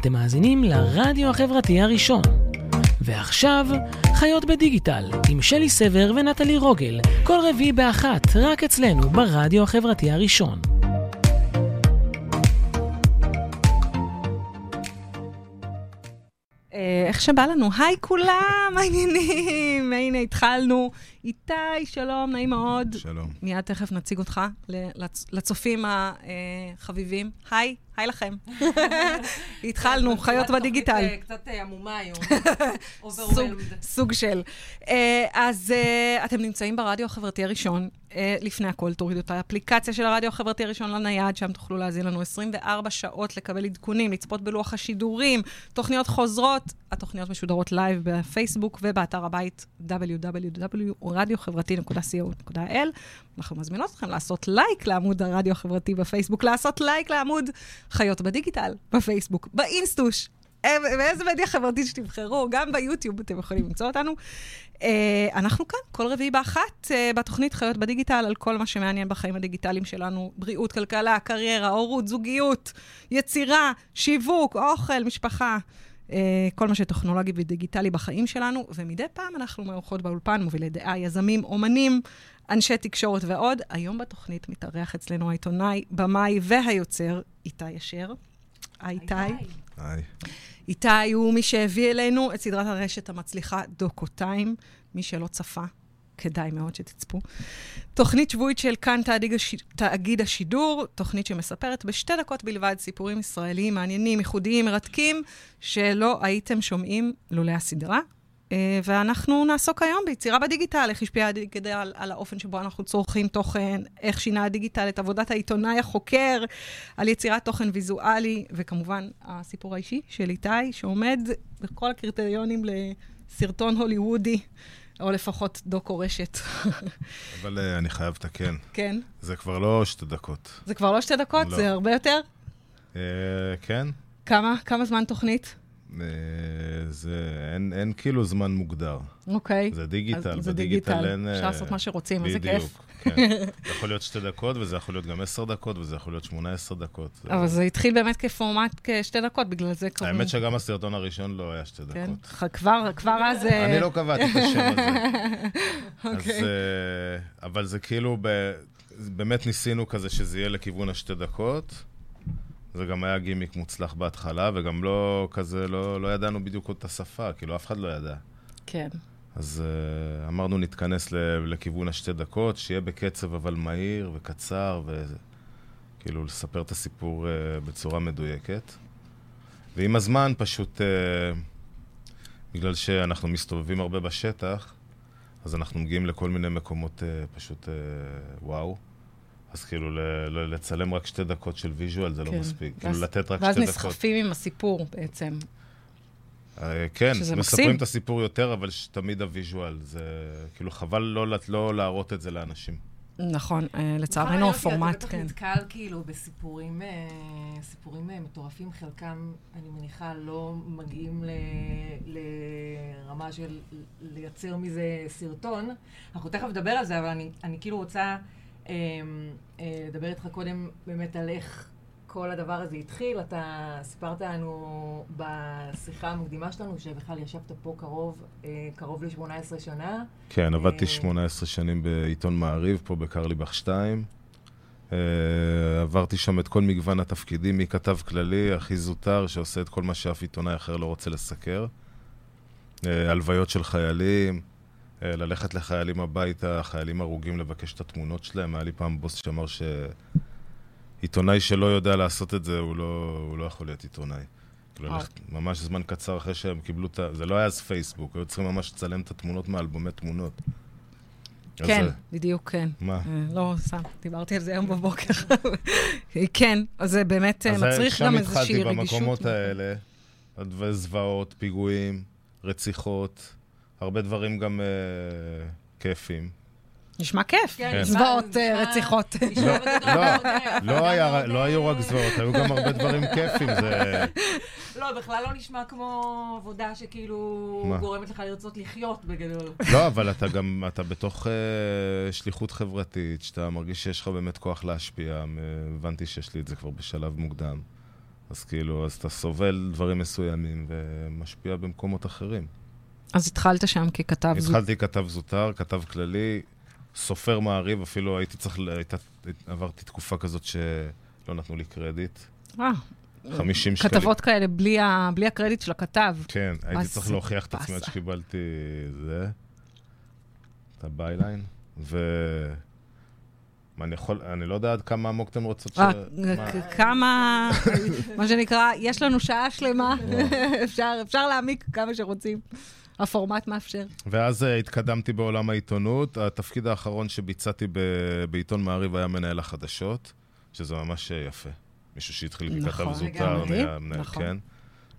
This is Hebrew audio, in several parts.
אתם מאזינים לרדיו החברתי הראשון. ועכשיו, חיות בדיגיטל, עם שלי סבר ונטלי רוגל, כל רביעי באחת, רק אצלנו, ברדיו החברתי הראשון. אה, איך שבא לנו. היי כולם, מה העניינים? הנה, התחלנו. איתי, שלום, נעים מאוד. שלום. מיד תכף נציג אותך לצ- לצופים החביבים. היי, היי לכם. התחלנו, חיות בדיגיטל. קצת אה, עמומה היום. סוג, של. אה, אז אה, אתם נמצאים ברדיו החברתי הראשון. אה, לפני הכל, תורידו את האפליקציה של הרדיו החברתי הראשון לנייד, שם תוכלו להזין לנו 24 שעות לקבל עדכונים, לצפות בלוח השידורים, תוכניות חוזרות. התוכניות משודרות לייב בפייסבוק ובאתר הבית www.radiохברתי.co.il. אנחנו מזמינות אתכם לעשות לייק לעמוד הרדיו החברתי בפייסבוק, לעשות לייק לעמוד חיות בדיגיטל בפייסבוק, באינסטוש. אה, באיזה מדיה חברתית שתבחרו, גם ביוטיוב אתם יכולים למצוא אותנו. אה, אנחנו כאן, כל רביעי באחת, אה, בתוכנית חיות בדיגיטל, על כל מה שמעניין בחיים הדיגיטליים שלנו, בריאות, כלכלה, קריירה, הורות, זוגיות, יצירה, שיווק, אוכל, משפחה. אה, כל מה שטכנולוגי ודיגיטלי בחיים שלנו, ומדי פעם אנחנו מאורחות באולפן, מובילי דעה, יזמים, אומנים, אנשי תקשורת ועוד. היום בתוכנית מתארח אצלנו העיתונאי, במאי והיוצר, איתי אשר. היי, איתי. היי. איתי הוא מי שהביא אלינו את סדרת הרשת המצליחה דוקו טיים. מי שלא צפה, כדאי מאוד שתצפו. תוכנית שבועית של כאן תאגיד, הש... תאגיד השידור, תוכנית שמספרת בשתי דקות בלבד סיפורים ישראליים מעניינים, ייחודיים, מרתקים, שלא הייתם שומעים לולא הסדרה. אה, ואנחנו נעסוק היום ביצירה בדיגיטל, איך השפיע הדיגיטל על האופן שבו אנחנו צורכים תוכן, איך שינה הדיגיטל את עבודת העיתונאי החוקר, על יצירת תוכן ויזואלי, וכמובן, הסיפור האישי של איתי, שעומד בכל הקריטריונים לסרטון הוליוודי, או לפחות דוקו רשת. אבל uh, אני חייב לתקן. כן? זה כבר לא שתי דקות. זה כבר לא שתי דקות? לא. זה הרבה יותר? Uh, כן. כמה? כמה זמן תוכנית? Uh, זה... אין, אין כאילו זמן מוגדר. אוקיי. זה דיגיטל. אז זה בדיגיטל דיגיטל. אין... אפשר לעשות מה שרוצים, איזה כיף. כן. זה יכול להיות שתי דקות, וזה יכול להיות גם עשר דקות, וזה יכול להיות שמונה עשר דקות. אבל זה התחיל באמת כפורמט כשתי דקות, בגלל זה קראו... האמת שגם הסרטון הראשון לא היה שתי כן, דקות. ח- כבר, אז... אה, אני לא קבעתי את השם הזה. אוקיי. אה, אבל זה כאילו, באמת ניסינו כזה שזה יהיה לכיוון השתי דקות. זה גם היה גימיק מוצלח בהתחלה, וגם לא כזה, לא, לא ידענו בדיוק את השפה, כאילו אף אחד לא ידע. כן. אז uh, אמרנו נתכנס לכיוון השתי דקות, שיהיה בקצב אבל מהיר וקצר, וכאילו לספר את הסיפור uh, בצורה מדויקת. ועם הזמן פשוט, uh, בגלל שאנחנו מסתובבים הרבה בשטח, אז אנחנו מגיעים לכל מיני מקומות uh, פשוט uh, וואו. אז כאילו לצלם רק שתי דקות של ויז'ואל זה לא כן. מספיק. ואז- כאילו לתת רק ואז שתי דקות. נסחפים עם הסיפור בעצם. אה, כן, מספרים מקסים. את הסיפור יותר, אבל תמיד הוויז'ואל. זה כאילו חבל לא, לא להראות את זה לאנשים. נכון, אה, לצערנו הפורמט, אתה בטח כן. נתקל כאילו בסיפורים אה, סיפורים מטורפים, חלקם, אני מניחה, לא מגיעים ל- לרמה של לייצר מזה סרטון. אנחנו תכף נדבר על זה, אבל אני, אני כאילו רוצה אה, אה, לדבר איתך קודם באמת על איך כל הדבר הזה התחיל. אתה סיפרת לנו בשיחה המקדימה שלנו שבכלל ישבת פה קרוב, אה, קרוב ל-18 שנה. כן, עבדתי אה, 18 שנים בעיתון מעריב, פה בקרליבך 2. אה, עברתי שם את כל מגוון התפקידים, מכתב כללי, הכי זוטר, שעושה את כל מה שאף עיתונאי אחר לא רוצה לסקר. אה, הלוויות של חיילים, אה, ללכת לחיילים הביתה, חיילים הרוגים לבקש את התמונות שלהם. היה לי פעם בוס שאמר שעיתונאי שלא יודע לעשות את זה, הוא לא, הוא לא יכול להיות עיתונאי. כאילו. ללכת ממש זמן קצר אחרי שהם קיבלו את ה... זה לא היה אז פייסבוק, היו צריכים ממש לצלם את התמונות מאלבומי תמונות. אז, כן, אה, בדיוק, כן. מה? אה, לא, סתם, דיברתי על זה היום בבוקר. כן, אז זה באמת אה, אז מצריך שם גם התחלתי איזושהי רגישות. במקומות האלה, זוועות, פיגועים, רציחות, הרבה דברים גם אה, כיפים. נשמע כיף. כן, זוועות, נשמע- אה, רציחות. לא, לא מאוד, לא היו רק זוועות, היו גם הרבה דברים כיפים. זה... לא, בכלל לא נשמע כמו עבודה שכאילו? גורמת לך לרצות לחיות בגדול. לא, אבל אתה גם, אתה בתוך אה, שליחות חברתית, שאתה מרגיש שיש לך באמת כוח להשפיע. הבנתי שיש לי את זה כבר בשלב מוקדם. אז כאילו, אז אתה סובל דברים מסוימים ומשפיע במקומות אחרים. אז התחלת שם ככתב זוטר. התחלתי כתב זוטר, כתב כללי, סופר מעריב, אפילו הייתי צריך, הייתה, עברתי תקופה כזאת שלא נתנו לי קרדיט. אה, 50 שקלים. כתבות כאלה בלי, ה... בלי הקרדיט של הכתב. כן, הייתי צריך להוכיח את עצמי עד. שקיבלתי זה, את ה byline, ו... אני יכול, אני לא יודע עד כמה עמוק אתם רוצות ש... אה, כ- כמה, מה שנקרא, יש לנו שעה שלמה, אפשר, אפשר להעמיק כמה שרוצים. הפורמט מאפשר. ואז אה, התקדמתי בעולם העיתונות. התפקיד האחרון שביצעתי ב- בעיתון מעריב היה מנהל החדשות, שזה ממש אה, יפה. מישהו שהתחיל מכתב נכון, זוטר. נהיה מנהל, נכון. כן.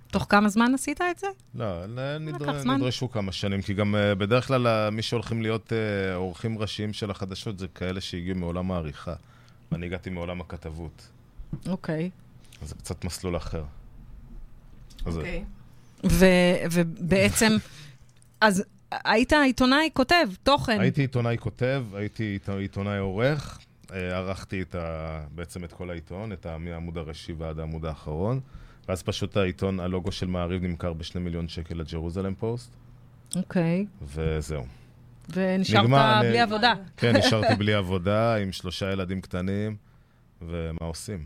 תוך כמה זמן עשית את זה? לא, נדר... נדרשו כמה שנים, כי גם בדרך כלל מי שהולכים להיות עורכים ראשיים של החדשות זה כאלה שהגיעו מעולם העריכה. ואני הגעתי מעולם הכתבות, אוקיי. אז זה קצת מסלול אחר. אוקיי. ו- ובעצם, אז היית עיתונאי כותב, תוכן. הייתי עיתונאי כותב, הייתי עית- עיתונאי עורך, אה, ערכתי את ה... בעצם את כל העיתון, את ה... מהעמוד הראשי ועד העמוד האחרון, ואז פשוט העיתון, הלוגו של מעריב נמכר בשני מיליון שקל לג'רוזלם פוסט, אוקיי. וזהו. ונשארת נגמר, אני- בלי עבודה. כן, נשארתי בלי עבודה, עם שלושה ילדים קטנים, ומה עושים?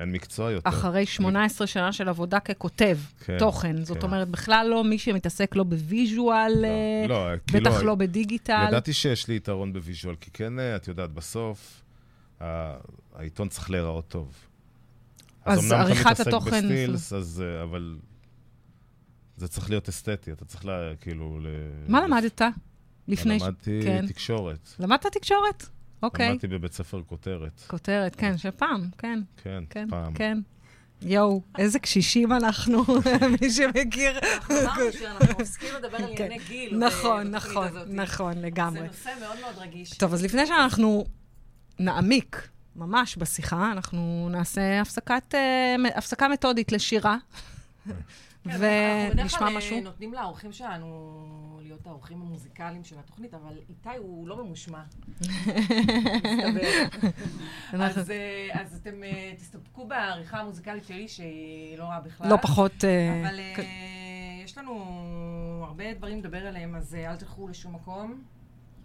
אין מקצוע יותר. אחרי 18 שנה של עבודה ככותב כן, תוכן. זאת כן. אומרת, בכלל לא מי שמתעסק לא ב visual, אה, לא, כי בטח לא בדיגיטל. ידעתי שיש לי יתרון ב visual, כי כן, אה, את יודעת, בסוף, העיתון צריך להיראות טוב. אז אמנם עריכת אתה מתעסק התוכן- בסטילס, אז, אה, אבל זה צריך להיות אסתטי, אתה צריך לה, כאילו... ל... מה למדת לפני ש... למדתי כן. תקשורת. למדת תקשורת? אוקיי. למדתי בבית ספר כותרת. כותרת, כן, של פעם, כן, כן, כן, פעם. כן. יואו, איזה קשישים אנחנו, מי שמכיר. אנחנו אמרנו שאנחנו עוסקים לדבר על כן. ענייני גיל. נכון, בתוכנית נכון, הזאת. נכון, לגמרי. זה נושא מאוד מאוד רגיש. טוב, אז לפני שאנחנו נעמיק ממש בשיחה, אנחנו נעשה אה, הפסקה מתודית לשירה, ונשמע כלל אה, משהו. נותנים לאורחים שלנו להיות האורחים המוזיקליים של התוכנית, אבל איתי הוא לא ממושמע. מסתבר. אנחנו- אז, אה, אז אתם אה, תסתפקו בעריכה המוזיקלית שלי, שהיא לא רעה בכלל. לא פחות... אה, אבל אה, כן. יש לנו הרבה דברים לדבר עליהם, אז אה, אל תלכו לשום מקום.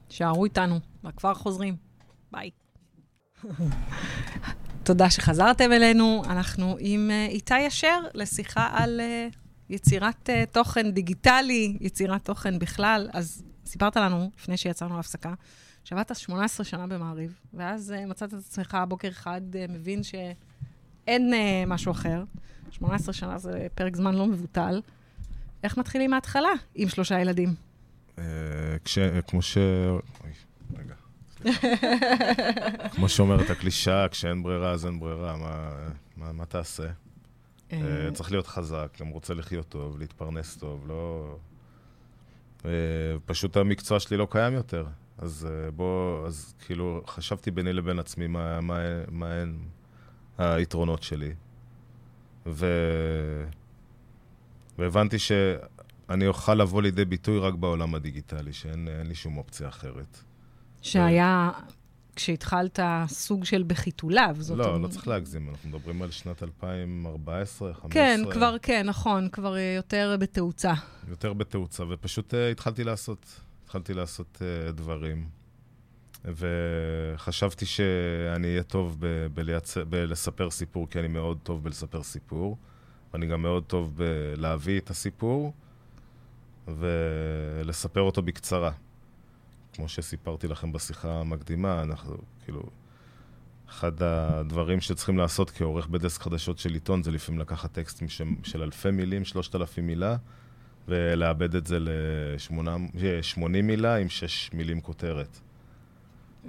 שערו איתנו, וכבר חוזרים. ביי. תודה שחזרתם אלינו. אנחנו עם אה, איתי אשר לשיחה על אה, יצירת אה, תוכן דיגיטלי, יצירת תוכן בכלל. אז סיפרת לנו, לפני שיצאנו להפסקה, שעבדת 18 שנה במעריב, ואז אה, מצאת את עצמך בוקר אחד אה, מבין שאין אה, משהו אחר. 18 שנה זה פרק זמן לא מבוטל. איך מתחילים מההתחלה עם שלושה ילדים? כש... כמו ש... אוי, רגע. כמו שאומרת הקלישאה, כשאין ברירה אז אין ברירה, מה תעשה? אה, צריך להיות חזק, גם רוצה לחיות טוב, להתפרנס טוב, לא... אה, פשוט המקצוע שלי לא קיים יותר. אז אה, בוא, אז כאילו, חשבתי ביני לבין עצמי מה, מה, מה הן היתרונות שלי. ו... והבנתי שאני אוכל לבוא לידי ביטוי רק בעולם הדיגיטלי, שאין אין לי שום אופציה אחרת. שהיה, כשהתחלת, סוג של בחיתוליו. זאת לא, אומרת- לא צריך להגזים, אנחנו מדברים על שנת 2014, 2015. כן, כבר כן, נכון, כבר אה, יותר בתאוצה. יותר בתאוצה, ופשוט uh, התחלתי לעשות, התחלתי לעשות uh, דברים. וחשבתי שאני אהיה טוב ב- בלייצר, בלספר סיפור, כי אני מאוד טוב בלספר סיפור. ואני גם מאוד טוב בלהביא את הסיפור ולספר אותו בקצרה. כמו שסיפרתי לכם בשיחה המקדימה, אנחנו, כאילו, אחד הדברים שצריכים לעשות כעורך בדסק חדשות של עיתון זה לפעמים לקחת טקסטים של, של אלפי מילים, שלושת אלפים מילה, ולאבד את זה ל-80 מילה עם שש מילים כותרת.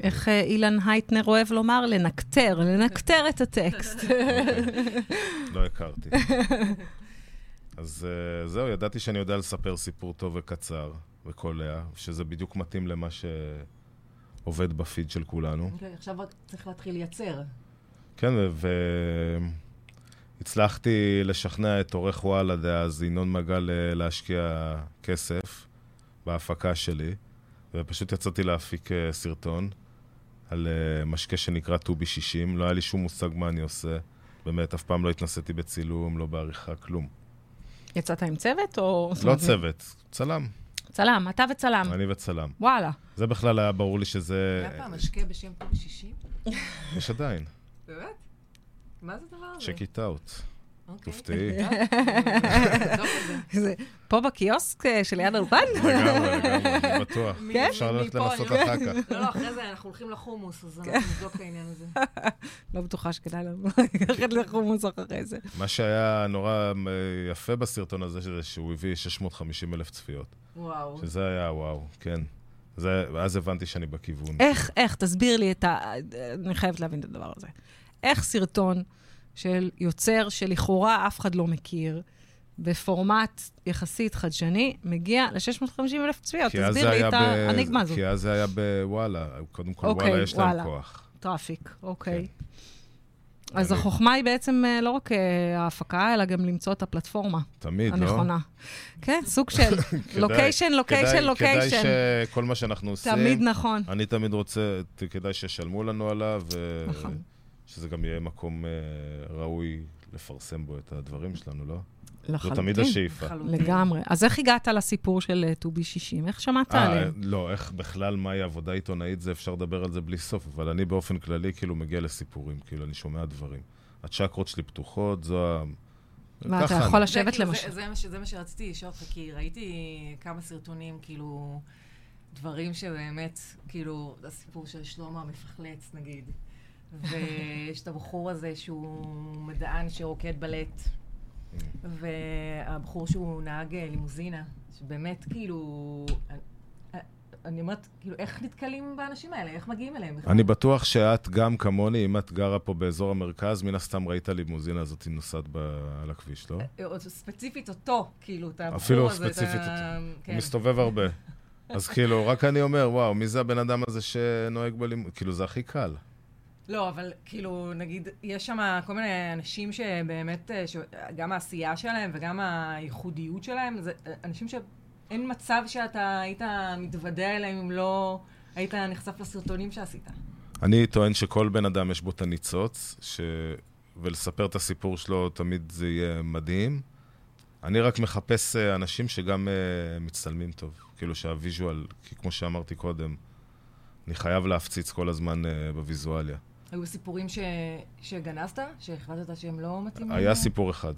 איך אה, אילן הייטנר אוהב לומר? לנקטר, לנקטר את הטקסט. לא הכרתי. אז uh, זהו, ידעתי שאני יודע לספר סיפור טוב וקצר וקולע, שזה בדיוק מתאים למה שעובד בפיד של כולנו. אוקיי, עכשיו רק צריך להתחיל לייצר. כן, והצלחתי לשכנע את עורך וואלה דאז, ינון מגל, להשקיע כסף בהפקה שלי, ופשוט יצאתי להפיק אה, סרטון על אה, משקה שנקרא טובי 60. לא היה לי שום מושג מה אני עושה. באמת, אף פעם לא התנסיתי בצילום, לא בעריכה, כלום. יצאת עם צוות או... לא צוות, צלם. צלם, אתה וצלם. אני וצלם. וואלה. זה בכלל היה ברור לי שזה... היה פעם משקה בשם פה בשישי? יש עדיין. באמת? מה זה הדבר הזה? check it out. אוקיי. תופתעי. זה פה בקיוסק אה, שליד האולפן? לגמרי, לגמרי, אני בטוח. כן? אפשר ללכת לנסות אני- אחר כך. לא, לא, אחרי זה אנחנו הולכים לחומוס, אז אנחנו נבדוק את העניין הזה. לא בטוחה שכדאי לנו ללכת לחומוס אחרי זה. מה שהיה נורא אה, יפה בסרטון הזה, זה שהוא הביא 650 אלף צפיות. וואו. שזה היה וואו, כן. זה, ואז הבנתי שאני בכיוון. איך, איך, תסביר לי את ה... אני חייבת להבין את הדבר הזה. איך סרטון של יוצר שלכאורה אף אחד לא מכיר, בפורמט יחסית חדשני, מגיע ל-650 אלף צפיות? אז תסביר לי את האניגמה הזו. כי אז זה היה בוואלה. קודם כל, אוקיי, וואלה יש להם וואלה. כוח. traffic, אוקיי. אז אני- החוכמה היא בעצם אה, לא רק אה, ההפקה, אלא גם למצוא את הפלטפורמה תמיד, לא? הנכונה. כן, סוג של location, location, כדאי location. שכל מה שאנחנו עושים, תמיד נכון. אני תמיד רוצה, כדאי שישלמו לנו עליו, נכון. ושזה גם יהיה מקום אה, ראוי לפרסם בו את הדברים שלנו, לא? זו לחלוטין. תמיד השאיפה. לחלוטין. לגמרי. אז איך הגעת לסיפור של אה, טובי 60? איך שמעת אה, עליהם? לא, איך בכלל, מהי עבודה עיתונאית, זה אפשר לדבר על זה בלי סוף, אבל אני באופן כללי כאילו מגיע לסיפורים, כאילו אני שומע דברים. הצ'קרות שלי פתוחות, זו ה... מה, אתה יכול אני. לשבת כאילו- למשל? זה מה שרציתי לשאול אותך, כי ראיתי כמה סרטונים, כאילו, דברים שבאמת, כאילו, הסיפור של שלמה המפחלץ, נגיד. ויש את הבחור הזה שהוא מדען שרוקד בלט, והבחור שהוא נהג אה, לימוזינה, שבאמת, כאילו, אני- אומרת, כאילו, איך נתקלים באנשים האלה? איך מגיעים אליהם בכלל? אני בטוח שאת גם כמוני, אם את גרה פה באזור המרכז, מן הסתם ראית לימוזינה הזאת נוסעת על הכביש, לא? אה, עוד ספציפית אותו, כאילו, את הבחור אפילו הזה. את ספציפית הוא כן. מסתובב הרבה. אז כאילו, רק אני אומר, וואו, מי זה הבן אדם הזה שנוהג בלימוזינה? כאילו, זה הכי קל. לא, אבל כאילו, נגיד, יש שם כל מיני אנשים שבאמת, אה. גם העשייה שלהם וגם הייחודיות שלהם, זה אה, אנשים שאין מצב שאתה היית מתוודע אליהם אם לא היית נחשף לסרטונים שעשית. אני טוען שכל בן אדם יש בו את הניצוץ, ש... ולספר את הסיפור שלו תמיד זה יהיה מדהים. אני רק מחפש אה, אנשים שגם uh, מצטלמים טוב. כאילו שהוויז'ואל, כי כמו שאמרתי קודם, אני חייב להפציץ כל הזמן uh, בוויזואליה. היו סיפורים ש... שגנזת? שהחלטת שהם לא מתאימים? היה סיפור אחד.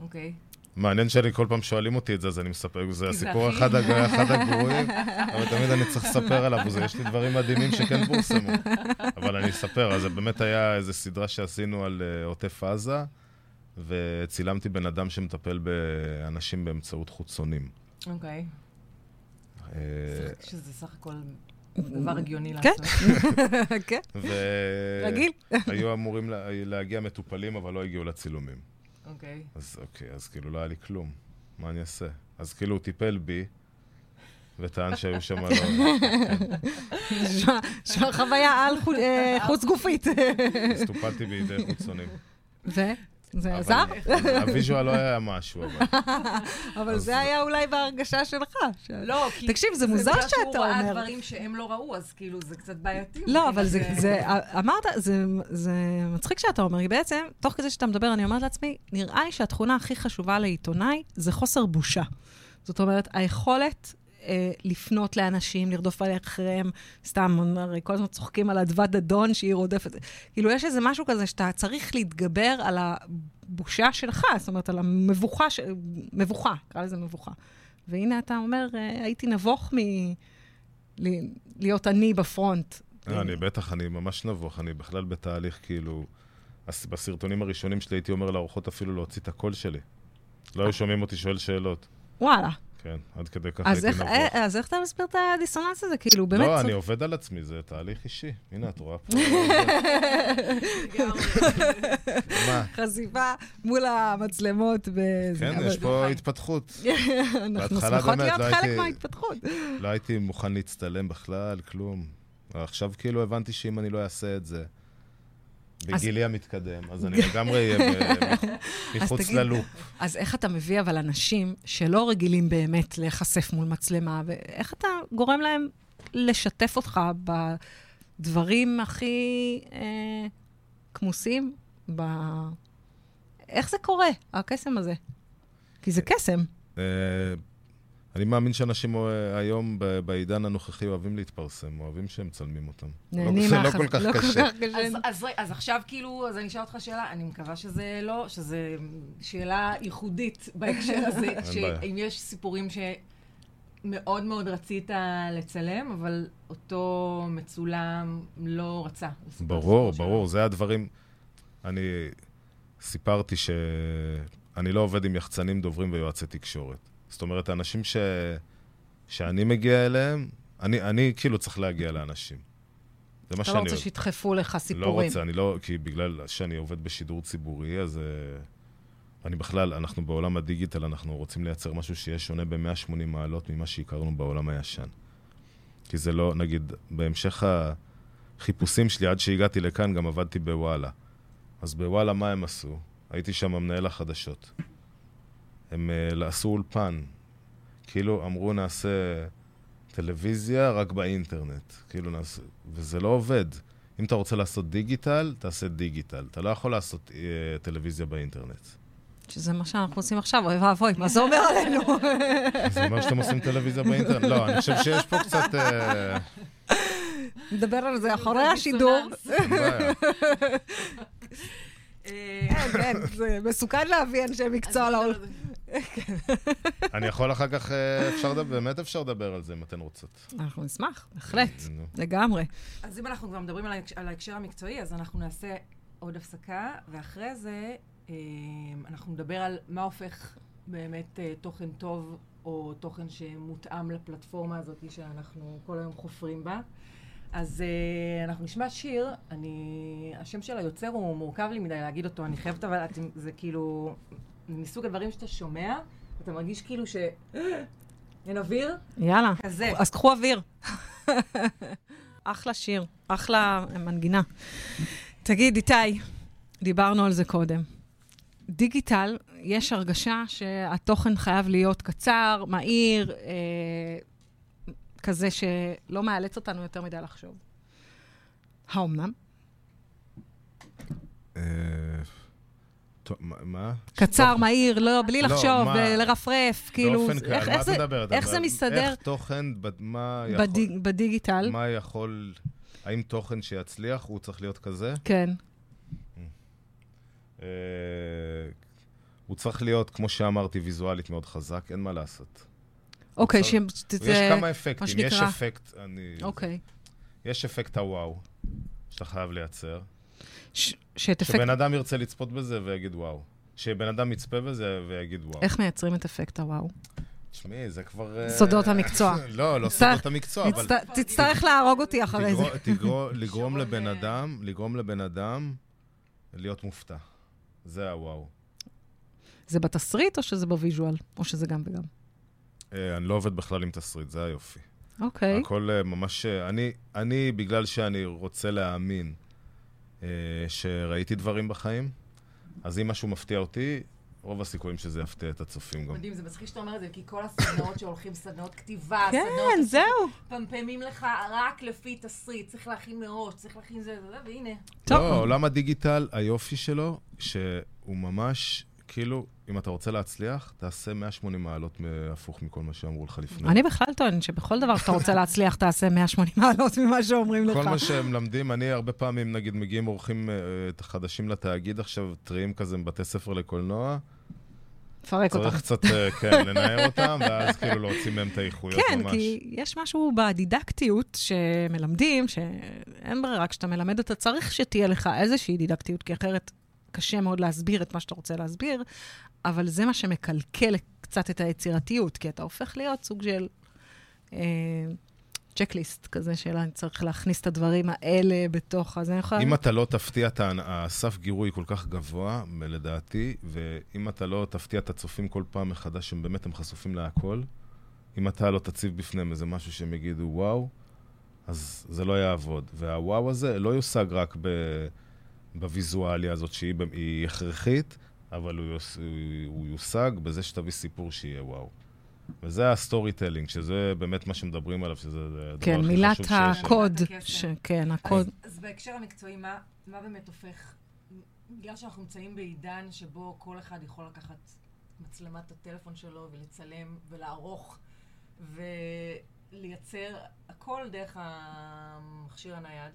אוקיי. מעניין שאני כל פעם שואלים אותי את זה, אז אני מספר, זה הסיפור אחד. אחד הגרועים, אבל תמיד אני צריך לספר עליו, וזה, יש לי דברים מדהימים שכן פורסמו. אבל אני אספר, אז זה באמת היה איזו סדרה שעשינו על uh, עוטף עזה, וצילמתי בן אדם שמטפל באנשים באמצעות חוצונים. אוקיי. אה, שזה סך הכל דבר הגיוני כן. לעשות. כן, ו... רגיל. היו אמורים לה... להגיע מטופלים, אבל לא הגיעו לצילומים. אוקיי. אז אוקיי, אז כאילו לא היה לי כלום. מה אני אעשה? אז כאילו הוא טיפל בי, וטען שהיו שם לא... נשמע חוויה על אה, חוץ גופית. אז טופלתי בידי חוצונים. וזה אבל- עזר? הוויז'ואל לא היה משהו, אבל... אבל זה היה אולי בהרגשה שלך. לא, כי... תקשיב, זה מוזר בגלל שהוא שאתה ראה אומר. דברים שהם לא ראו, אז כאילו זה קצת בעייתי. לא, אבל זה, זה, אמרת, זה, זה מצחיק שאתה אומר, כי בעצם, תוך כדי שאתה מדבר, אני אומרת לעצמי, נראה לי שהתכונה הכי חשובה לעיתונאי זה חוסר בושה. זאת אומרת, היכולת אה, לפנות לאנשים, לרדוף אחריהם, סתם, הרי כל הזמן צוחקים על אדוות דדון שהיא רודפת. כאילו, יש איזה משהו כזה שאתה צריך להתגבר על הבושה שלך, זאת אומרת, על המבוכה, ש... מבוכה, נקרא לזה מבוכה. והנה אתה אומר, אה, הייתי נבוך מ... ל- להיות אני בפרונט. לא, אני בטח, אני ממש נבוך, אני בכלל בתהליך, כאילו... בסרטונים הראשונים שלי הייתי אומר לאורחות אפילו להוציא את הקול שלי. לא היו שומעים אותי שואל שאלות. וואלה. כן, עד כדי אז הייתי איך, נבוך. אה, אז איך אתה מסביר את הדיסוננס הזה? כאילו, באמת... לא, אני עובד על עצמי, זה תהליך אישי. הנה, את רואה פה. חשיפה מול המצלמות. כן, יש פה התפתחות. אנחנו שמחות להיות לא חלק הייתי- מההתפתחות. לא הייתי מוכן להצטלם בכלל, כלום. עכשיו כאילו הבנתי שאם אני לא אעשה את זה, בגילי המתקדם, אז אני לגמרי אהיה מחוץ ללופ. אז איך אתה מביא אבל אנשים שלא רגילים באמת להיחשף מול מצלמה, ואיך אתה גורם להם לשתף אותך בדברים הכי אה, כמוסים ב... איך זה קורה, הקסם הזה? כי זה קסם. אני מאמין שאנשים אה, היום, בעידן הנוכחי, אוהבים להתפרסם, אוהבים שהם מצלמים אותם. נהנים לא, זה לא כל כך לא קשה. אז, עכשיו כאילו, אז אני אשאל אותך שאלה, אני מקווה שזה לא, שזה שאלה ייחודית בהקשר הזה. שאם יש סיפורים שמאוד מאוד רצית לצלם, אבל אותו מצולם לא רצה. ברור. ברור, זה הדברים... אני סיפרתי שאני לא עובד עם יחצנים, דוברים ויועצי תקשורת. זאת אומרת, האנשים ש... שאני מגיע אליהם, אני, אני כאילו צריך להגיע לאנשים. זה מה אתה שאני לא רוצה. שידחפו לך לא סיפורים. רוצה, אני לא... כי בגלל שאני עובד בשידור ציבורי, אז... אה, אני בכלל, אנחנו בעולם הדיגיטל, אנחנו רוצים לייצר משהו שיהיה שונה ב-180 מעלות ממה שהכרנו בעולם הישן. כי זה לא, נגיד, בהמשך החיפושים שלי, עד שהגעתי לכאן, גם עבדתי בוואלה. אז בוואלה, מה הם עשו? הייתי שם מנהל החדשות. הם uh, עשו אולפן. כאילו, אמרו, נעשה טלוויזיה רק באינטרנט. כאילו, נעשה... וזה לא עובד. אם אתה רוצה לעשות דיגיטל, תעשה דיגיטל. אתה לא יכול לעשות uh, טלוויזיה באינטרנט. שזה מה שאנחנו עושים עכשיו, אוי ואבוי, מה זה אומר עלינו? זה אומר שאתם עושים טלוויזיה באינטרנט? לא, אני חושב שיש פה קצת... אה, נדבר על זה אחרי השידור. אה, כן, כן, זה מסוכן להביא אנשי מקצוע אז לעול. אני יכול אחר כך, אה, אפשר לדבר, באמת אפשר לדבר על זה אם אתן רוצות. אנחנו נשמח, בהחלט. לגמרי. אז אם אנחנו כבר מדברים על ההקש- על ההקשר המקצועי, אז אנחנו נעשה עוד הפסקה, ואחרי זה אה, אנחנו נדבר על מה הופך באמת אה, תוכן טוב, או תוכן שמותאם לפלטפורמה הזאת שאנחנו כל היום חופרים בה. אז אה, אנחנו נשמע שיר, אני... השם של היוצר הוא מורכב לי מדי להגיד אותו, אני חייבת אבל, אתם, זה כאילו מסוג הדברים שאתה שומע, אתה מרגיש כאילו ש... אין אוויר? יאללה, כזה. אז קחו אוויר. אחלה שיר, אחלה מנגינה. תגיד, איתי, דיברנו על זה קודם. דיגיטל, יש הרגשה שהתוכן חייב להיות קצר, מהיר, אה, כזה שלא מאלץ אותנו יותר מדי לחשוב. האומנם? מה-? קצר, מהיר, לא, בלי לא, לחשוב, ולרפרף, כאילו, באופן איך- מה זה- את מדברת? איך אבל זה מסתדר איך תוכן, מה יכול... בדיג- בדיגיטל? מה יכול... האם תוכן שיצליח הוא צריך להיות כזה? כן. אה, הוא צריך להיות, כמו שאמרתי, ויזואלית מאוד חזק, אין מה לעשות. אוקיי, שזה... יש כמה אפקטים. יש אפקט, אני... אוקיי. יש אפקט הוואו, שאתה חייב לייצר. ש- שאת אפקט... שבן אדם ירצה לצפות בזה ויגיד וואו. שבן אדם יצפה בזה ויגיד וואו. איך מייצרים את אפקט הוואו? תשמעי, זה כבר... אה, סודות המקצוע. לא, לא סודות המקצוע, אבל... תצטרך להרוג אותי אחרי זה. לגרום לבן אדם, לגרום לבן אדם להיות מופתע. זה הוואו. זה בתסריט או שזה ב visual? או שזה גם וגם? אה, אני לא עובד בכלל עם תסריט, זה היופי. אוקיי. הכל אה, ממש... אני, אני, בגלל שאני רוצה להאמין שראיתי דברים בחיים, אז אם משהו מפתיע אותי, רוב הסיכויים שזה יפתיע את הצופים גם. מדהים, זה מצחיק שאתה אומר את זה, כי כל הסדנאות שהולכים, סדנאות כתיבה, כן, סדנאות... זהו. פמפמים לך רק לפי תסריט, צריך להכין מראש, צריך להכין זה וזה, והנה. טוב. לא, עולם הדיגיטל, היופי שלו, שהוא ממש, כאילו, אם אתה רוצה להצליח, תעשה 180 מעלות הפוך מכל מה שאמרו לך לפני. אני בכלל טוען שבכל דבר שאתה רוצה להצליח, תעשה 180 מעלות ממה שאומרים לך. כל מה שהם מלמדים, אני הרבה פעמים, נגיד, מגיעים אורחים אה, חדשים לתאגיד עכשיו, טריים כזה מבתי ספר לקולנוע, צריך אותך. קצת, אה, כן, לנער אותם, ואז כאילו להוציא מהם את האיכויות כן, ממש. כי יש משהו בדידקטיות שמלמדים, שאין ברירה, כשאתה מלמד אתה צריך שתהיה לך איזושהי דידקטיות, כי אחרת קשה מאוד להסביר את מה שאתה רוצה להסביר, אבל זה מה שמקלקל קצת את היצירתיות, כי אתה הופך להיות סוג של אה, צ'קליסט כזה, של אני צריך להכניס את הדברים האלה בתוך, אז אני יכולה... אם אתה לא תפתיע את ה- הסף גירוי כל כך גבוה, לדעתי, ואם אתה לא תפתיע את הצופים כל פעם מחדש, שהם באמת הם חשופים להכל, אם אתה לא תציב בפניהם איזה משהו שהם יגידו וואו, אז זה לא יעבוד. והוואו הזה לא יושג רק ב... בוויזואליה הזאת שהיא הכרחית, אבל הוא, יוס... הוא יושג בזה שתביא סיפור שיהיה וואו. וזה ה storytelling, שזה באמת מה שמדברים עליו, שזה הדבר כן, הכי מילת חשוב שיש. הקוד, מילת הקסם. ש... כן, הקוד. אז, אז בהקשר המקצועי, מה, מה באמת הופך בגלל שאנחנו נמצאים בעידן שבו כל אחד יכול לקחת מצלמת הטלפון שלו ולצלם ולערוך ולייצר הכל דרך המכשיר הנייד,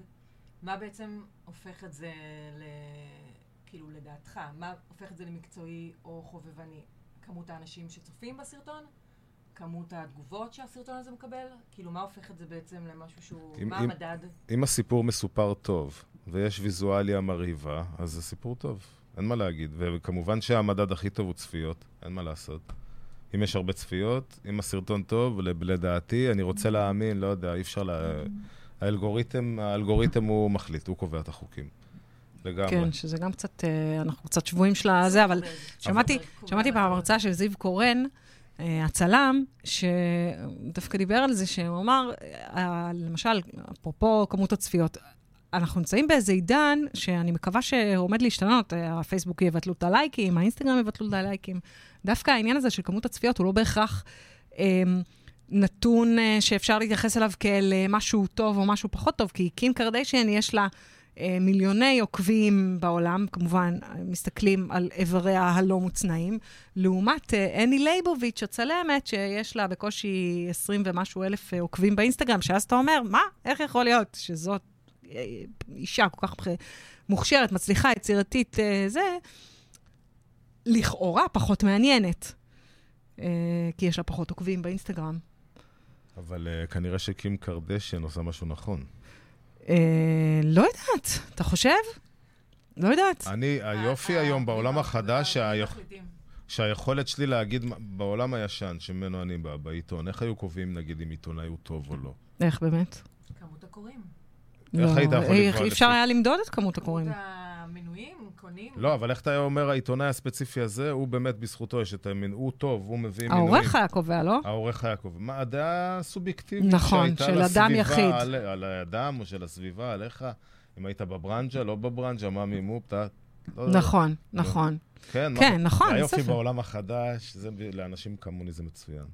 מה בעצם הופך את זה ל... כאילו, לדעתך, מה הופך את זה למקצועי או חובבני? כמות האנשים שצופים בסרטון? כמות התגובות שהסרטון הזה מקבל? כאילו, מה הופך את זה בעצם למשהו שהוא... אם- מה אם- המדד? אם הסיפור מסופר טוב, ויש ויזואליה מרהיבה, אז זה סיפור טוב. אין מה להגיד. וכמובן שהמדד הכי טוב הוא צפיות, אין מה לעשות. אם יש הרבה צפיות, אם הסרטון טוב, לדעתי, אני רוצה להאמין, לא יודע, אי אפשר ל... האלגוריתם, האלגוריתם הוא מחליט, הוא קובע את החוקים. לגמרי. כן, שזה גם קצת, אה, אנחנו קצת שבויים של הזה, אבל שמעתי, שמעתי פעם הרצאה של זיו קורן, אה, הצלם, שדווקא דיבר על זה, שהוא אמר, אה, למשל, אפרופו כמות הצפיות, אנחנו נמצאים באיזה עידן שאני מקווה שעומד להשתנות, הפייסבוק יבטלו את הלייקים, האינסטגרם יבטלו את הלייקים. דווקא העניין הזה של כמות הצפיות הוא לא בהכרח אה, נתון אה, שאפשר להתייחס אליו כאל אה, משהו טוב או משהו פחות טוב, כי קים קרדשן יש לה... אה, מיליוני עוקבים בעולם, כמובן, מסתכלים על איבריה הלא מוצנעים, לעומת אני לייבוביץ', הצלמת, שיש לה בקושי 20 ומשהו אלף עוקבים באינסטגרם, שאז אתה אומר, מה, איך יכול להיות שזאת אישה כל כך מוכשרת, מצליחה, יצירתית, זה, לכאורה פחות מעניינת, כי יש לה פחות עוקבים באינסטגרם. אבל uh, כנראה שקים קרדשן עושה משהו נכון. אה, לא יודעת, אתה חושב? לא יודעת. אני, היופי אה, היום אה, בעולם החדש. שהיכולת שלי להגיד, בעולם הישן, שממנו אני בא, בעיתון, איך היו קובעים, נגיד, אם עיתונאי הוא טוב או לא? איך באמת? כמות הקוראים. איך היית יכול לקבוע אפשר לפי- היה למדוד את כמות הקוראים? קונים. לא, אבל איך אתה אומר, העיתונאי הספציפי הזה, הוא באמת, בזכותו יש את המין, הוא טוב, הוא מביא מינויים. העורך היה קובע, לא? העורך היה קובע. מה, הדעה הסובייקטיבית נכון, שהייתה של אדם יחיד. על, על האדם או של הסביבה, עליך, אם היית בברנז'ה, לא בברנז'ה, מה מימו, אתה... לא. נכון, נכון. כן, מה- כן, נכון, זה היופי. בעולם החדש, זה, לאנשים כמוני זה מצוין.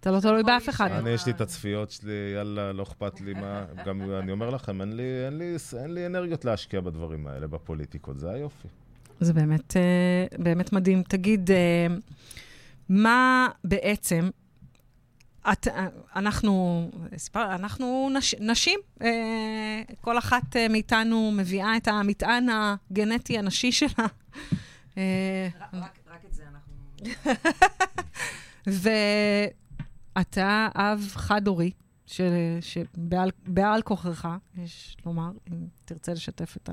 אתה לא תלוי באף אחד. אני, יש לי את הצפיות שלי, יאללה, לא אכפת לי מה... גם אני אומר לכם, אין לי, אין, לי, אין לי אנרגיות להשקיע בדברים האלה, בפוליטיקות, זה היופי. זה באמת, אה, באמת מדהים. תגיד, אה, מה בעצם, את, אה, אנחנו, אנחנו נש, נשים, אה, כל אחת אה, מאיתנו מביאה את המטען הגנטי הנשי שלה. אה, רק- רק- רק את זה אנחנו... ואתה אב חד-הורי, שבעל בעל כוחך, יש לומר, אם תרצה לשתף את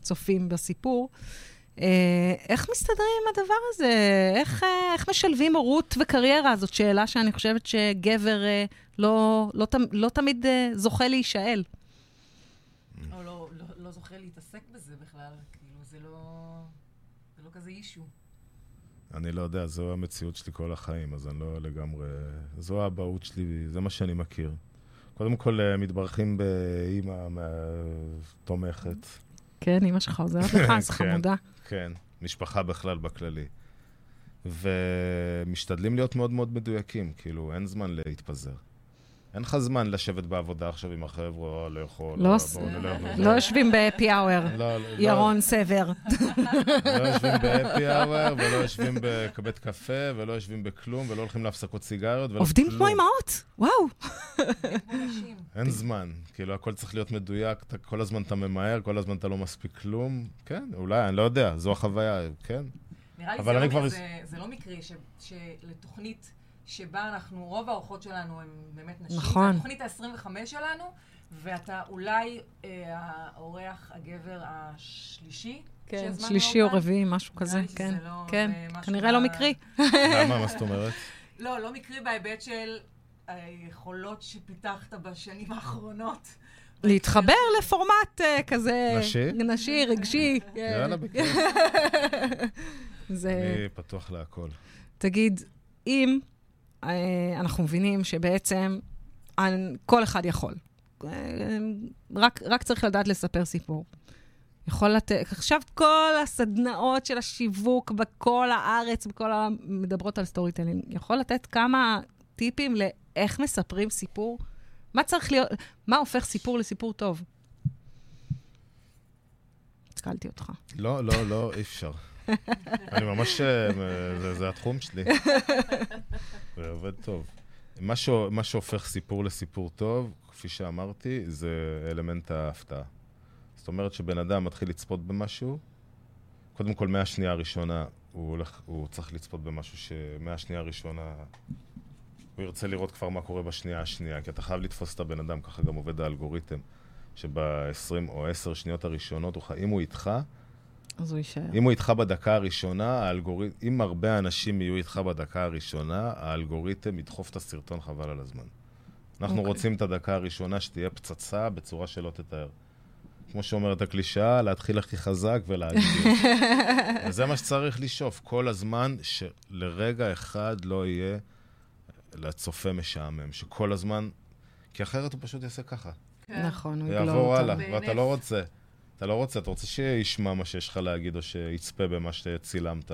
הצופים בסיפור, אה, איך מסתדרים עם הדבר הזה? איך, אה, איך משלבים הורות וקריירה? זאת שאלה שאני חושבת שגבר אה, לא, לא, תמ- לא תמיד זוכה להישאל. או לא, לא, לא זוכה להתעסק בזה בכלל, כאילו, זה לא... זה לא כזה אישו. אני לא יודע, זו המציאות שלי כל החיים, אז אני לא לגמרי... זו האבהות שלי, זה מה שאני מכיר. קודם כל, אה, מתברכים באימא תומכת. כן, אימא שלך עוזרת לך, אז כן. חמודה. כן, משפחה בכלל בכללי. ומשתדלים להיות מאוד מאוד מדויקים, כאילו, אין זמן להתפזר. אין לך זמן לשבת בעבודה עכשיו עם החבר'ה, או לאכול, לא וזה. לא יושבים בהפי האוור, לא, לא, ירון סבר. לא יושבים בהפי אאוור, ולא יושבים בבית קפה, ולא יושבים בכלום, ולא הולכים להפסקות סיגריות, ולא עובדים. כמו אימהות, וואו. אין זמן, כאילו, הכל צריך להיות מדויק, כל הזמן אתה ממהר, כל הזמן אתה לא מספיק כלום. כן, אולי, אני לא יודע, זו החוויה, כן. נראה לי אבל זה, אני לא, לא מקרי שלתוכנית שבה אנחנו, רוב האורחות שלנו הן באמת נשים. נכון. זה התוכנית ה-25 שלנו, ואתה אולי אה, האורח הגבר השלישי. כן, שלישי או. רביעי, משהו כזה, כן. לא- כן, כנראה לא מקרי. למה, מה זאת אומרת? לא, לא מקרי בהיבט של היכולות שפיתחת בשנים האחרונות. להתחבר לפורמט אה, כזה... נשי? נשי, רגשי. אה, יאללה, בכיף. זה... אני פתוח להכל. תגיד, אם אנחנו מבינים שבעצם כל אחד יכול, אה, רק, רק צריך לדעת לספר סיפור. יכול לתת, עכשיו כל הסדנאות של השיווק בכל הארץ, בכל ה... מדברות על storytelling, יכול לתת כמה טיפים לאיך מספרים סיפור? מה צריך להיות, מה הופך סיפור לסיפור טוב? התקלתי אותך. לא, לא, לא, אי אפשר. אני ממש, אה, זה, זה התחום שלי. זה עובד טוב. מה, ש, מה שהופך סיפור לסיפור טוב, כפי שאמרתי, זה אלמנט ההפתעה. זאת אומרת שבן אדם מתחיל לצפות במשהו, קודם כל, מהשנייה הראשונה הוא, הולך, הוא צריך לצפות במשהו שמהשנייה הראשונה הוא ירצה לראות כבר מה קורה בשנייה השנייה, כי אתה חייב לתפוס את הבן אדם, ככה גם עובד האלגוריתם, שב-20 או 10 שניות הראשונות, אם הוא איתך, אז הוא יישאר. אם הוא איתך בדקה הראשונה, האלגוריתם, אם הרבה אנשים יהיו איתך בדקה הראשונה, האלגוריתם ידחוף את הסרטון חבל על הזמן. אנחנו okay. אוקיי. רוצים את הדקה הראשונה שתהיה פצצה בצורה שלא תתאר. כמו שאומרת הקלישאה, להתחיל הכי חזק ולהגיד. וזה מה שצריך לשאוף, כל הזמן, שלרגע אחד לא יהיה לצופה משעמם, שכל הזמן... כי אחרת הוא פשוט יעשה ככה. כן. נכון, הוא יגלור אותה. ויעבור הלאה, ואתה לא רוצה. אתה לא רוצה, אתה רוצה שישמע מה שיש לך להגיד, או שיצפה במה שצילמת.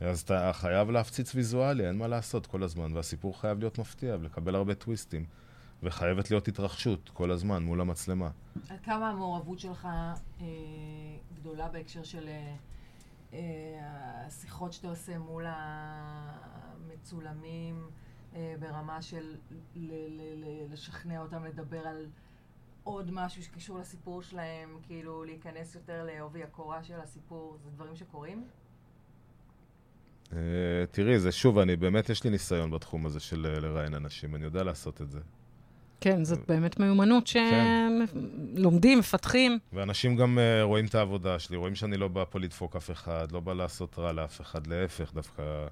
אז אתה חייב להפציץ ויזואלי, אין מה לעשות כל הזמן, והסיפור חייב להיות מפתיע ולקבל הרבה טוויסטים. וחייבת להיות התרחשות כל הזמן מול המצלמה. עד כמה המעורבות שלך אה, גדולה בהקשר של אה, אה, השיחות שאתה עושה מול המצולמים, אה, ברמה של ל- ל- ל- לשכנע אותם לדבר על עוד משהו שקשור לסיפור שלהם, כאילו להיכנס יותר לעובי הקורה של הסיפור, זה דברים שקורים? Uh, תראי, זה שוב, אני באמת, יש לי ניסיון בתחום הזה של uh, לראיין אנשים, אני יודע לעשות את זה. כן, זאת באמת מיומנות שהם כן. לומדים, מפתחים. ואנשים גם uh, רואים את העבודה שלי, רואים שאני לא בא פה לדפוק אף אחד, לא בא לעשות רע לאף אחד, להפך, דווקא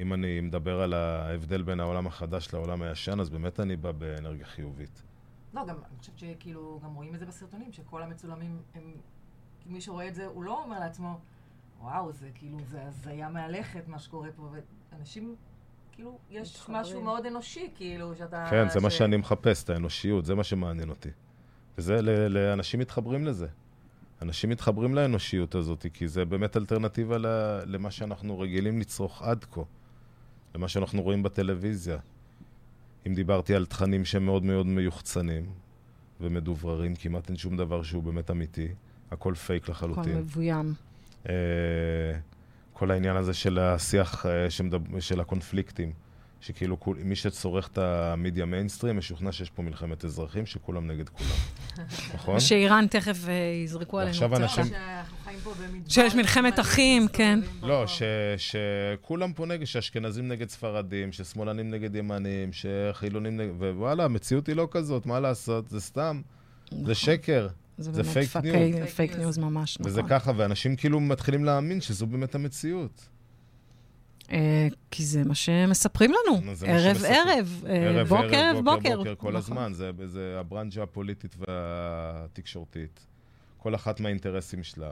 אם אני מדבר על ההבדל בין העולם החדש לעולם הישן, אז באמת אני בא באנרגיה חיובית. לא, גם, אני חושבת שכאילו, גם רואים את זה בסרטונים, שכל המצולמים הם, מי שרואה את זה, הוא לא אומר לעצמו, וואו, זה כאילו, זה הזיה מהלכת מה שקורה פה, ואנשים, כאילו, יש מתחברים. משהו מאוד אנושי, כאילו, שאתה... כן, זה ש... מה שאני מחפש, את האנושיות, זה מה שמעניין אותי. וזה, לאנשים מתחברים לזה. אנשים מתחברים לאנושיות הזאת, כי זה באמת אלטרנטיבה למה שאנחנו רגילים לצרוך עד כה, למה שאנחנו רואים בטלוויזיה. אם דיברתי על תכנים שהם מאוד מאוד מיוחצנים ומדובררים, כמעט אין שום דבר שהוא באמת אמיתי, הכל פייק לחלוטין. הכל מבוים. אה, כל העניין הזה של השיח, אה, שמדבר, של הקונפליקטים, שכאילו כול, מי שצורך את המדיה מיינסטרים משוכנע שיש פה מלחמת אזרחים שכולם נגד כולם, נכון? שאיראן תכף uh, יזרקו עלינו. עכשיו אנשים... שיש מלחמת אחים, כן. לא, שכולם פה נגד, שאשכנזים נגד ספרדים, ששמאלנים נגד ימנים, שחילונים נגד... ווואלה, המציאות היא לא כזאת, מה לעשות? זה סתם. זה נכון. שקר. זה פייק ניוז. פייק ניוז ממש, נכון. וזה ככה, ואנשים כאילו מתחילים להאמין שזו באמת המציאות. אה, כי זה מה שמספרים לנו, ערב-ערב, אה, בוקר-ערב, בוקר. בוקר, כל נכון. הזמן, זה הברנג'ה הפוליטית והתקשורתית. כל אחת מהאינטרסים שלה.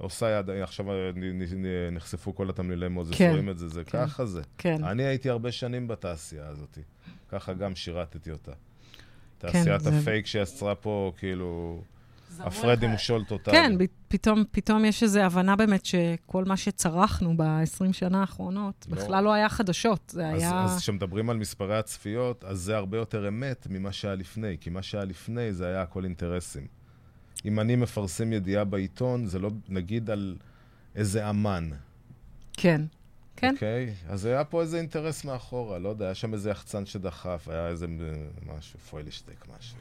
עושה יד, עכשיו נחשפו כל התמלילי מוזס, כן, רואים את זה, זה כן, ככה זה. כן. אני הייתי הרבה שנים בתעשייה הזאת, ככה גם שירתתי אותה. כן, תעשיית זה... הפייק שיצרה פה, כאילו... הפרד עם שול טוטאלי. כן, פתאום, פתאום יש איזו הבנה באמת שכל מה שצרכנו ב-20 שנה האחרונות, לא. בכלל לא היה חדשות, זה אז, היה... אז כשמדברים על מספרי הצפיות, אז זה הרבה יותר אמת ממה שהיה לפני, כי מה שהיה לפני זה היה הכל אינטרסים. אם אני מפרסם ידיעה בעיתון, זה לא, נגיד על איזה אמן. כן. כן. אוקיי? Okay? אז היה פה איזה אינטרס מאחורה, לא יודע, היה שם איזה יחצן שדחף, היה איזה משהו, פוילשטק, משהו.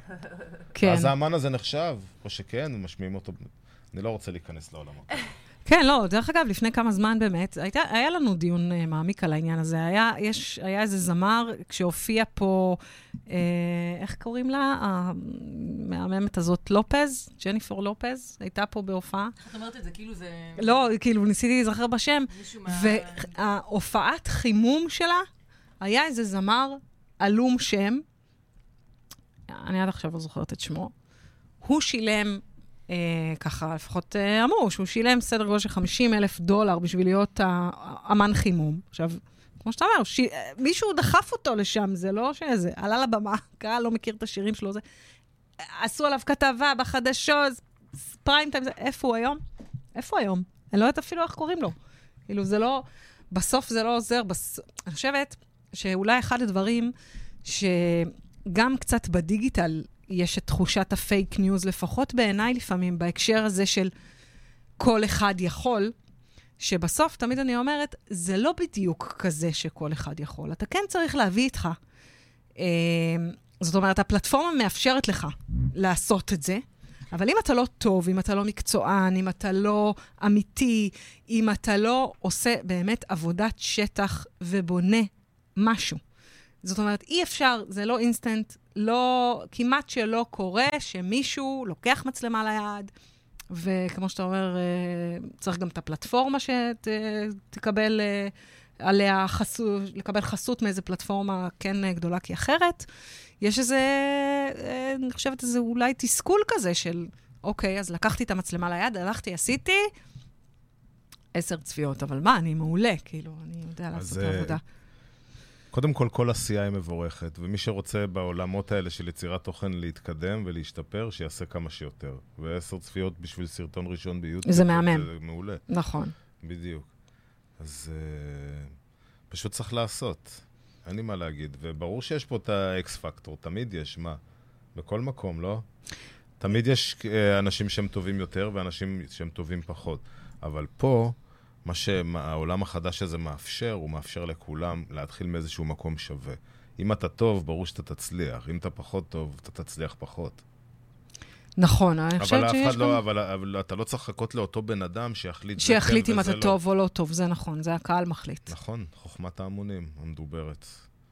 כן. אז האמן הזה נחשב, או שכן, משמיעים אותו, אני לא רוצה להיכנס לעולמות. כן, לא, דרך אגב, לפני כמה זמן באמת, הייתה, היה לנו דיון uh, מעמיק על העניין הזה. היה, יש, היה איזה זמר, כשהופיע פה, uh, איך קוראים לה? המהממת הזאת, לופז, ג'ניפור לופז, הייתה פה בהופעה. את אומרת את זה? כאילו זה... לא, כאילו, ניסיתי להיזכר בשם. וההופעת חימום שלה, היה איזה זמר עלום שם, אני עד עכשיו לא זוכרת את שמו, הוא שילם אה, ככה לפחות אה, אמרו, שהוא שילם סדר גודל של 50 אלף דולר בשביל להיות אמן חימום. עכשיו, כמו שאתה אומר, ש... מישהו דחף אותו לשם, זה לא שזה, עלה לבמה, קהל לא מכיר את השירים שלו, זה... עשו עליו כתבה בחדשות, prime time, איפה הוא היום? איפה הוא היום? אני לא יודעת אפילו איך קוראים לו. כאילו, זה לא... בסוף זה לא עוזר. בס... אני חושבת שאולי אחד הדברים שגם קצת בדיגיטל יש את תחושת ה fake news, לפחות בעיניי לפעמים, בהקשר הזה של כל אחד יכול, שבסוף, תמיד אני אומרת, זה לא בדיוק כזה שכל אחד יכול. אתה כן צריך להביא איתך. אה, זאת אומרת, הפלטפורמה מאפשרת לך לעשות את זה, אבל אם אתה לא טוב, אם אתה לא מקצוען, אם אתה לא אמיתי, אם אתה לא עושה באמת עבודת שטח ובונה משהו. זאת אומרת, אי אפשר, זה לא אינסטנט, לא, כמעט שלא קורה שמישהו לוקח מצלמה ליד, וכמו שאתה אומר, אה, צריך גם את הפלטפורמה שתקבל אה, עליה חסות, לקבל חסות מאיזה פלטפורמה כן אה, גדולה כי אחרת. יש איזה, אני חושבת, איזה אולי תסכול כזה של, אוקיי, אז לקחתי את המצלמה ליד, הלכתי, עשיתי עשר צפיות, אבל מה, אני מעולה, כאילו, אני יודע לעשות את העבודה. קודם כל, כל עשייה היא מבורכת, ומי שרוצה בעולמות האלה של יצירת תוכן להתקדם ולהשתפר, שיעשה כמה שיותר. ועשר צפיות בשביל סרטון ראשון ביוטיוב. זה מהמם. זה מעולה. נכון. בדיוק. אז uh, פשוט צריך לעשות. אין לי מה להגיד. וברור שיש פה את האקס פקטור, תמיד יש, מה? בכל מקום, לא? תמיד יש uh, אנשים שהם טובים יותר ואנשים שהם טובים פחות. אבל פה... מה שהעולם החדש הזה מאפשר, הוא מאפשר לכולם להתחיל מאיזשהו מקום שווה. אם אתה טוב, ברור שאתה תצליח. אם אתה פחות טוב, אתה תצליח פחות. נכון, אני חושבת שיש לא, גם... אבל, אבל אתה לא צריך לחכות לאותו בן אדם שיחליט שיחליט כן אם אתה לא. טוב או לא טוב, זה נכון, זה הקהל מחליט. נכון, חוכמת ההמונים המדוברת.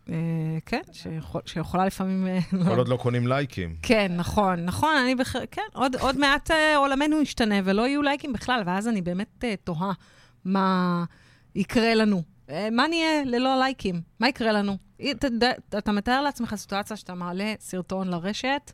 אה, כן, שיכול, שיכולה לפעמים... אה, כל עוד לא קונים לייקים. כן, נכון, נכון, אני בכלל, כן, עוד, עוד מעט אה, עולמנו ישתנה ולא יהיו לייקים בכלל, ואז אני באמת תוהה מה יקרה לנו. אה, מה נהיה ללא לייקים? מה יקרה לנו? אתה, אתה מתאר לעצמך סיטואציה שאתה מעלה סרטון לרשת,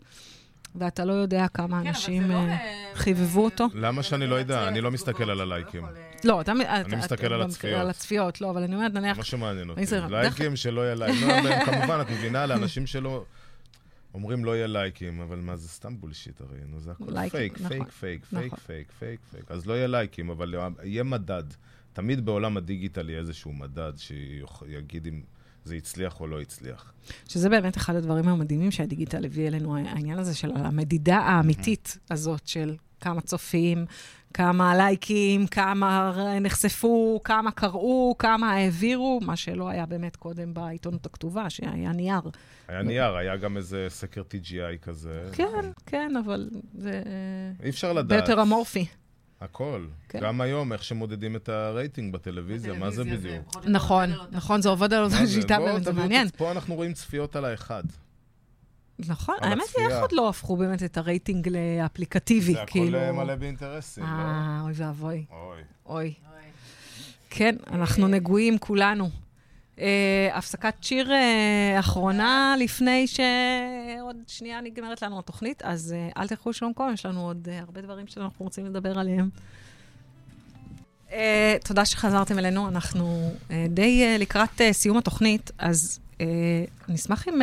ואתה לא יודע כמה כן, אנשים לא אה, חיבבו אותו. למה שאני לא יודע? אני לא מסתכל על הלייקים. לא, אתה... אני מסתכל על הצפיות. על הצפיות, לא, אבל אני אומרת, נניח... מה שמעניין אותי. לייקים שלא יהיה לייקים. לא, כמובן, את מבינה, לאנשים שלא... אומרים לא יהיה לייקים, אבל מה, זה סתם bullshit הרי, נו, זה הכל פייק, נכון, fake, fake, נכון. fake, fake, fake, fake. אז לא יהיה לייקים, אבל יהיה מדד. תמיד בעולם הדיגיטל יהיה איזשהו מדד שיגיד אם זה הצליח או לא הצליח. שזה באמת אחד הדברים המדהימים שהדיגיטל הביא אלינו, העניין הזה של המדידה האמיתית הזאת של כמה צופים, כמה לייקים, כמה נחשפו, כמה קראו, כמה העבירו, מה שלא היה באמת קודם בעיתונות הכתובה, שהיה נייר. היה נייר, היה גם איזה סקר TGI כזה. כן, כן, אבל זה... אי אפשר לדעת. ביותר אמורפי. הכל. כן. גם היום, איך שמודדים את הרייטינג בטלוויזיה, מה זה בדיוק? נכון, נכון, זה עובד על אותה שיטה, באמת, זה מעניין. פה אנחנו רואים צפיות על האחד. נכון, האמת היא, איך עוד לא הפכו באמת את הרייטינג לאפליקטיבי, כאילו... זה הכל מלא באינטרסים, לא? אה, אוי ואבוי. אוי. אוי. כן, אנחנו נגועים כולנו. אה, הפסקת שיר אה, אחרונה לפני שעוד שנייה נגמרת לנו התוכנית, אז אה, אל תלכו לשלום קום, יש לנו עוד הרבה דברים שאנחנו רוצים לדבר עליהם. תודה שחזרתם אלינו, אנחנו די לקראת סיום התוכנית, אז אני אשמח אם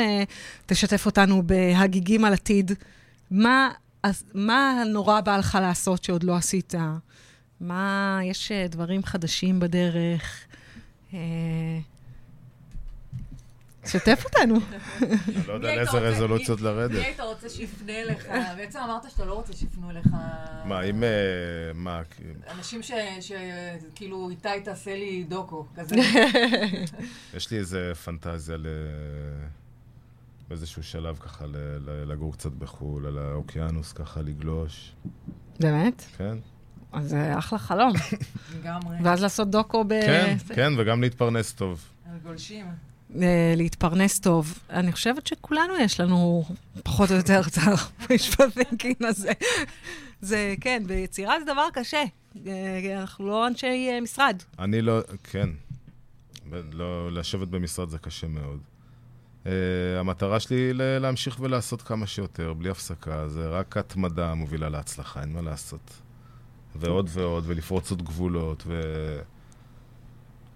תשתף אותנו בהגיגים על עתיד. מה, מה נורא בא לך לעשות שעוד לא עשית? מה, יש דברים חדשים בדרך? שתף אותנו. אני לא יודע לאיזה רזולוציות לרדת. מי היית רוצה שיפנה לך? בעצם אמרת שאתה לא רוצה שיפנו אליך... מה, אם... אה, מה? אנשים שכאילו, איתי תעשה לי דוקו, כזה. יש לי איזה פנטזיה ל... באיזשהו שלב ככה לגור קצת בחו"ל, על האוקיינוס, ככה לגלוש. באמת? כן. אז זה אחלה חלום. לגמרי. ואז לעשות דוקו ב... כן, כן, וגם להתפרנס טוב. על גולשים. אה, להתפרנס טוב. אני חושבת שכולנו יש לנו פחות או יותר את המשפטינקין הזה. זה, כן, ביצירה זה דבר קשה. אה, אנחנו לא אנשי אה, משרד. אני לא, כן. לא, לשבת במשרד זה קשה מאוד. Uh, המטרה שלי היא להמשיך ולעשות כמה שיותר, בלי הפסקה. זה רק התמדה מובילה להצלחה, אין מה לעשות. ועוד ועוד, ולפרוץ עוד גבולות,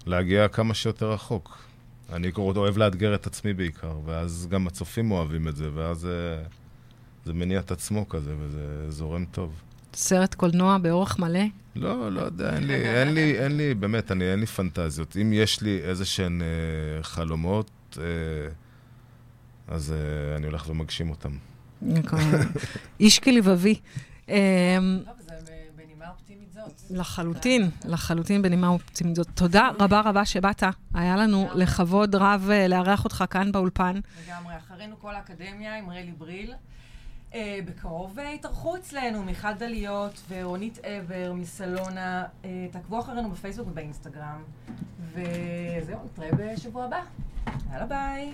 ולהגיע כמה שיותר רחוק. אני אוהב לאתגר את עצמי בעיקר, ואז גם הצופים אוהבים את זה, ואז זה, זה מניע את עצמו כזה, וזה זורם טוב. סרט קולנוע באורך מלא? לא, לא יודע, אין לי, אין לי, אין לי, באמת, אני, אין לי פנטזיות. אם יש לי איזה שהן אה, חלומות, אה, אז אה, אני הולך ומגשים אותם. איש כלבבי. לחלוטין, לחלוטין בנימה אופטימית זאת. תודה רבה רבה שבאת. היה לנו לכבוד רב אה, לארח אותך כאן באולפן. לגמרי. אחרינו כל האקדמיה עם רלי בריל. אה, בקרוב אה, יתארחו אצלנו מיכל דליות ורונית עבר מסלונה. אה, תעקבו אחרינו בפייסבוק ובאינסטגרם. וזהו, נתראה בשבוע הבא. יאללה ביי.